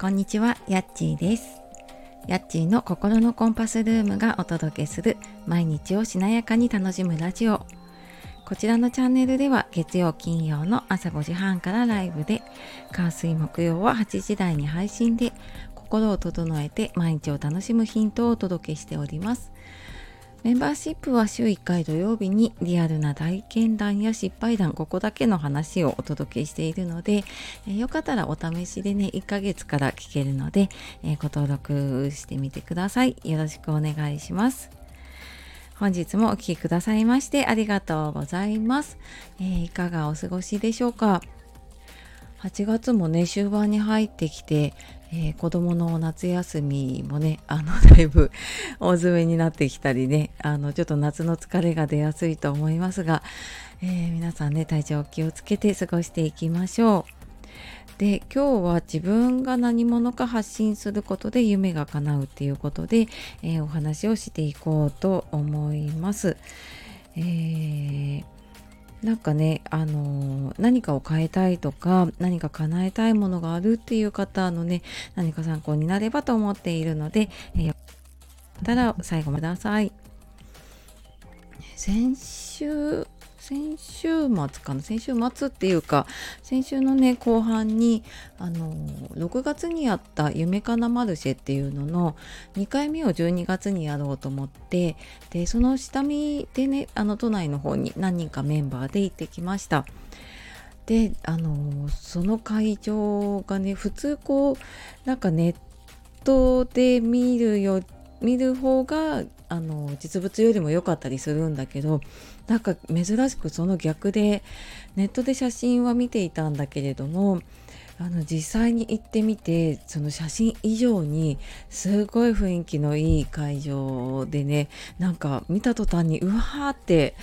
こんにちは、やっちーです。やっちーの心のコンパスルームがお届けする毎日をしなやかに楽しむラジオ。こちらのチャンネルでは月曜金曜の朝5時半からライブで、火水木曜は8時台に配信で心を整えて毎日を楽しむヒントをお届けしております。メンバーシップは週1回土曜日にリアルな体験談や失敗談ここだけの話をお届けしているので、えー、よかったらお試しでね1ヶ月から聞けるので、え、ご登録してみてください。よろしくお願いします。本日もお聴きくださいましてありがとうございます、えー、いかがお過ごしでしょうか？8月もね終盤に入ってきて、えー、子供の夏休みもね あのだいぶ大詰めになってきたりねあのちょっと夏の疲れが出やすいと思いますが、えー、皆さんね体調を気をつけて過ごしていきましょう。で今日は自分が何者か発信することで夢が叶うっていうことで、えー、お話をしていこうと思います。えーなんかね、あのー、何かを変えたいとか何か叶えたいものがあるっていう方のね何か参考になればと思っているので、えー、よかったら最後までください。先週先週末かな先週末っていうか先週のね後半にあの6月にやった「夢かなマルシェ」っていうのの2回目を12月にやろうと思ってでその下見でねあの都内の方に何人かメンバーで行ってきました。であのその会場がね普通こうなんかネットで見るよ見る方があの実物よりも良かったりするんだけどなんか珍しくその逆でネットで写真は見ていたんだけれどもあの実際に行ってみてその写真以上にすごい雰囲気のいい会場でねなんか見た途端にうわーって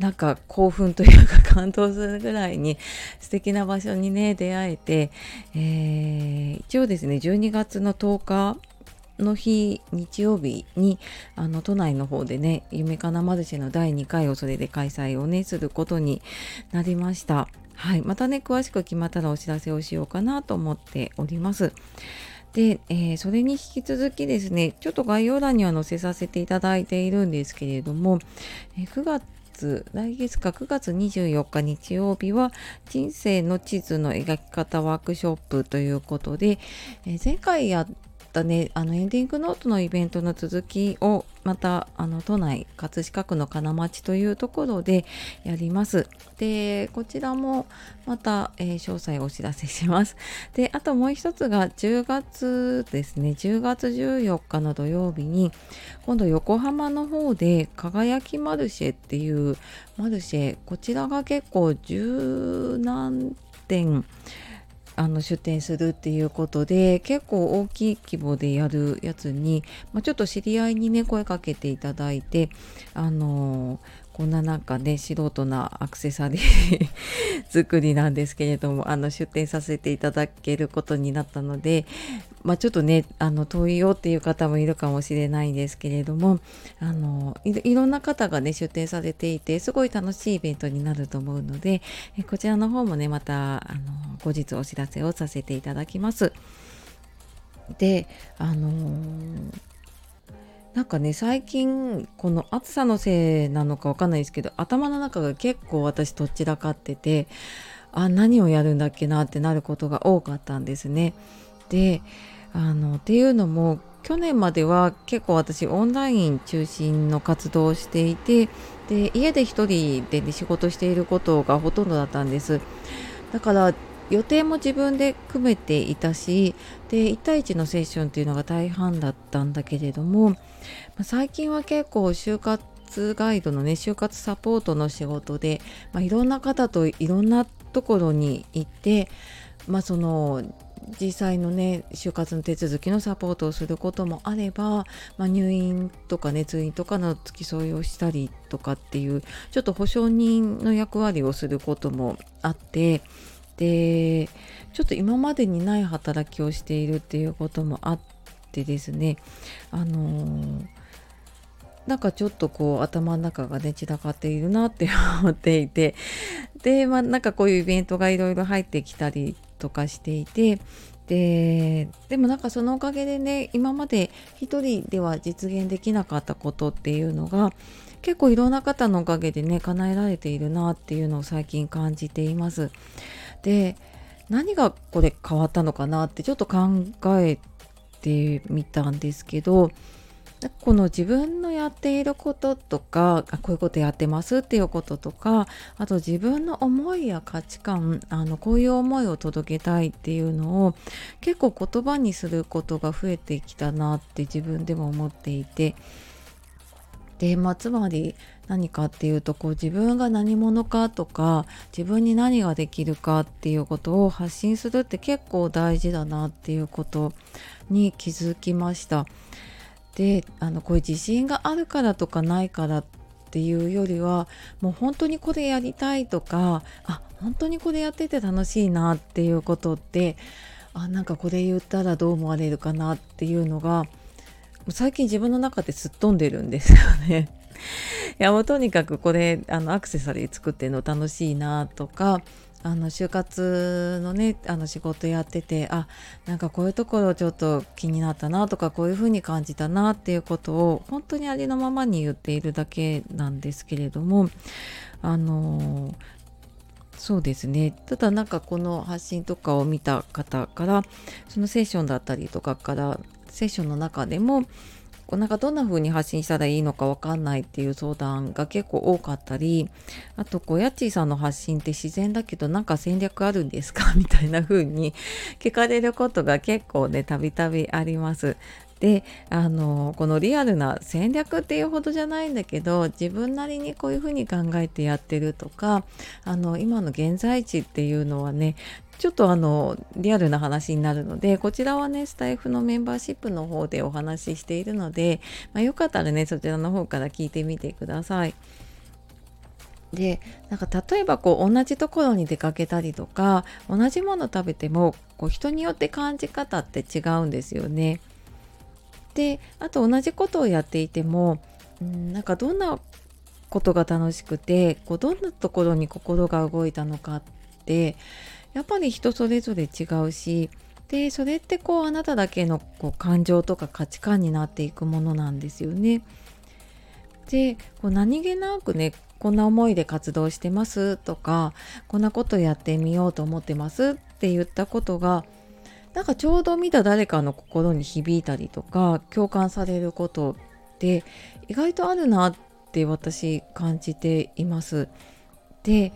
なんか興奮というか感動するぐらいに素敵な場所にね出会えて、えー、一応ですね12月の10日の日日曜日にあの都内の方でね夢かなマルシェの第2回をそれで開催をねすることになりました。はい。またね詳しく決まったらお知らせをしようかなと思っております。で、えー、それに引き続きですねちょっと概要欄には載せさせていただいているんですけれども、えー、9月来月か9月24日日曜日は人生の地図の描き方ワークショップということで、えー、前回やったねあのエンディングノートのイベントの続きをまたあの都内葛飾区の金町というところでやります。でこちらもまた、えー、詳細をお知らせします。であともう一つが10月ですね10月14日の土曜日に今度横浜の方で輝きマルシェっていうマルシェこちらが結構十何点あの出店するっていうことで結構大きい規模でやるやつに、まあ、ちょっと知り合いにね声かけていただいてあのこんななんかね素人なアクセサリー作りなんですけれどもあの出展させていただけることになったのでまあ、ちょっとねあの遠いよっていう方もいるかもしれないんですけれどもあのいろんな方がね出展されていてすごい楽しいイベントになると思うのでこちらの方もねまたあの後日お知らせをさせていただきます。であのーなんかね最近この暑さのせいなのかわかんないですけど頭の中が結構私とっちらかっててあ何をやるんだっけなってなることが多かったんですね。であのっていうのも去年までは結構私オンライン中心の活動をしていてで家で一人で、ね、仕事していることがほとんどだったんですだから予定も自分で組めていたしで1対1のセッションっていうのが大半だったんだけれども最近は結構就活ガイドのね就活サポートの仕事で、まあ、いろんな方といろんなところに行って、まあ、その実際のね就活の手続きのサポートをすることもあれば、まあ、入院とかね通院とかの付き添いをしたりとかっていうちょっと保証人の役割をすることもあってでちょっと今までにない働きをしているっていうこともあってですねあのー、なんかちょっとこう頭の中がね散らかっているなって思っていてでまあなんかこういうイベントがいろいろ入ってきたりとかしていてででもなんかそのおかげでね今まで一人では実現できなかったことっていうのが結構いろんな方のおかげでね叶えられているなっていうのを最近感じています。で何がこれ変わったのかなってちょっと考えてみたんですけどこの自分のやっていることとかこういうことやってますっていうこととかあと自分の思いや価値観あのこういう思いを届けたいっていうのを結構言葉にすることが増えてきたなって自分でも思っていてで、まあ、つまり何かっていうとこう自分が何者かとか自分に何ができるかっていうことを発信するって結構大事だなっていうことに気づきました。であのこういう自信があるからとかないからっていうよりはもう本当にこれやりたいとかあ本当にこれやってて楽しいなっていうことってあなんかこれ言ったらどう思われるかなっていうのがう最近自分の中ですっ飛んでるんですよね。いやもうとにかくこれあのアクセサリー作ってるの楽しいなとかあの就活のねあの仕事やっててあなんかこういうところちょっと気になったなとかこういうふうに感じたなっていうことを本当にありのままに言っているだけなんですけれどもあのそうですねただなんかこの発信とかを見た方からそのセッションだったりとかからセッションの中でもなんかどんな風に発信したらいいのかわかんないっていう相談が結構多かったりあとこうやっちーさんの発信って自然だけどなんか戦略あるんですか？みたいな風に聞かれることが結構ねたびたびあります。であのこのリアルな戦略っていうほどじゃないんだけど自分なりにこういうふうに考えてやってるとかあの今の現在地っていうのはねちょっとあのリアルな話になるのでこちらはねスタイフのメンバーシップの方でお話ししているので、まあ、よかったらねそちらの方から聞いてみてください。でなんか例えばこう同じところに出かけたりとか同じもの食べてもこう人によって感じ方って違うんですよね。であと同じことをやっていてもんなんかどんなことが楽しくてこうどんなところに心が動いたのかってやっぱり人それぞれ違うしでそれってこうあなただけのこう感情とか価値観になっていくものなんですよね。でこう何気なくねこんな思いで活動してますとかこんなことやってみようと思ってますって言ったことがなんかちょうど見た誰かの心に響いたりとか共感されることって意外とあるなって私感じています。で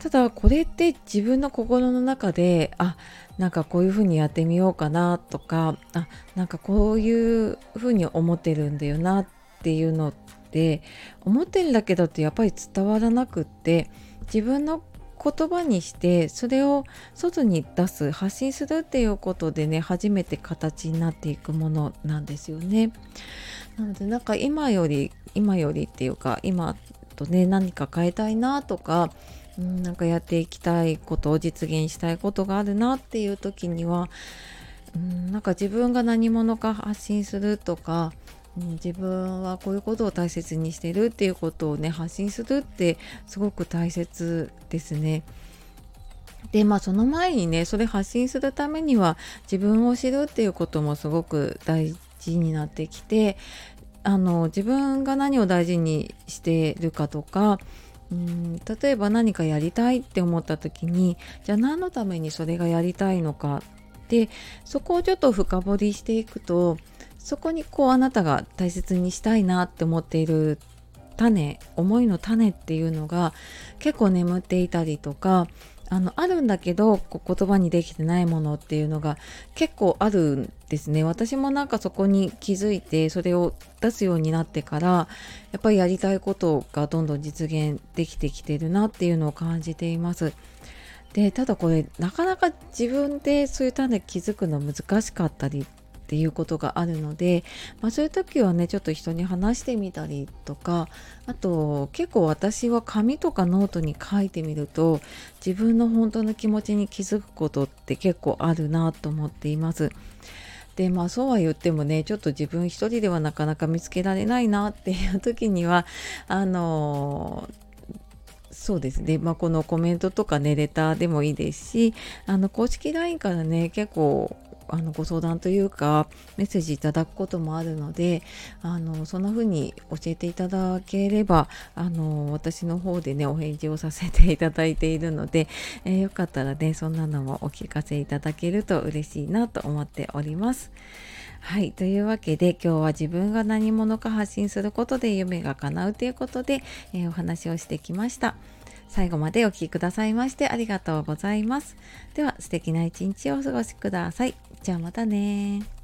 ただこれって自分の心の中であなんかこういうふうにやってみようかなとかあなんかこういうふうに思ってるんだよなっていうのって思ってるだけだとやっぱり伝わらなくって自分の言葉にしてそれを外に出す発信するっていうことでね初めて形になっていくものなんですよね。なのでなんか今より今よりっていうか今とね何か変えたいなとか、なんかやっていきたいことを実現したいことがあるなっていう時には、うん、なんか自分が何者か発信するとか、うん、自分はこういうことを大切にしてるっていうことをね発信するってすごく大切ですね。でまあその前にねそれ発信するためには自分を知るっていうこともすごく大事になってきてあの自分が何を大事にしてるかとかうん例えば何かやりたいって思った時にじゃあ何のためにそれがやりたいのかでそこをちょっと深掘りしていくとそこにこうあなたが大切にしたいなって思っている種思いの種っていうのが結構眠っていたりとかあのあるんだけどこう言葉にできてないものっていうのが結構あるんですね私もなんかそこに気づいてそれを出すようになってからやっぱりやりたいことがどんどん実現できてきてるなっていうのを感じていますでただこれなかなか自分でそういう種気づくの難しかったりっていうことがあるので、まあ、そういう時はねちょっと人に話してみたりとかあと結構私は紙とかノートに書いてみると自分の本当の気持ちに気づくことって結構あるなと思っています。でまあそうは言ってもねちょっと自分一人ではなかなか見つけられないなっていう時にはあのそうですね、まあ、このコメントとかねレターでもいいですしあの公式 LINE からね結構あのご相談というかメッセージいただくこともあるのであのそんな風に教えていただければあの私の方でねお返事をさせていただいているので、えー、よかったらねそんなのもお聞かせいただけると嬉しいなと思っております。はい。というわけで今日は自分が何者か発信することで夢が叶うということで、えー、お話をしてきました。最後までお聴きくださいましてありがとうございます。では素敵な一日をお過ごしください。じゃあまたね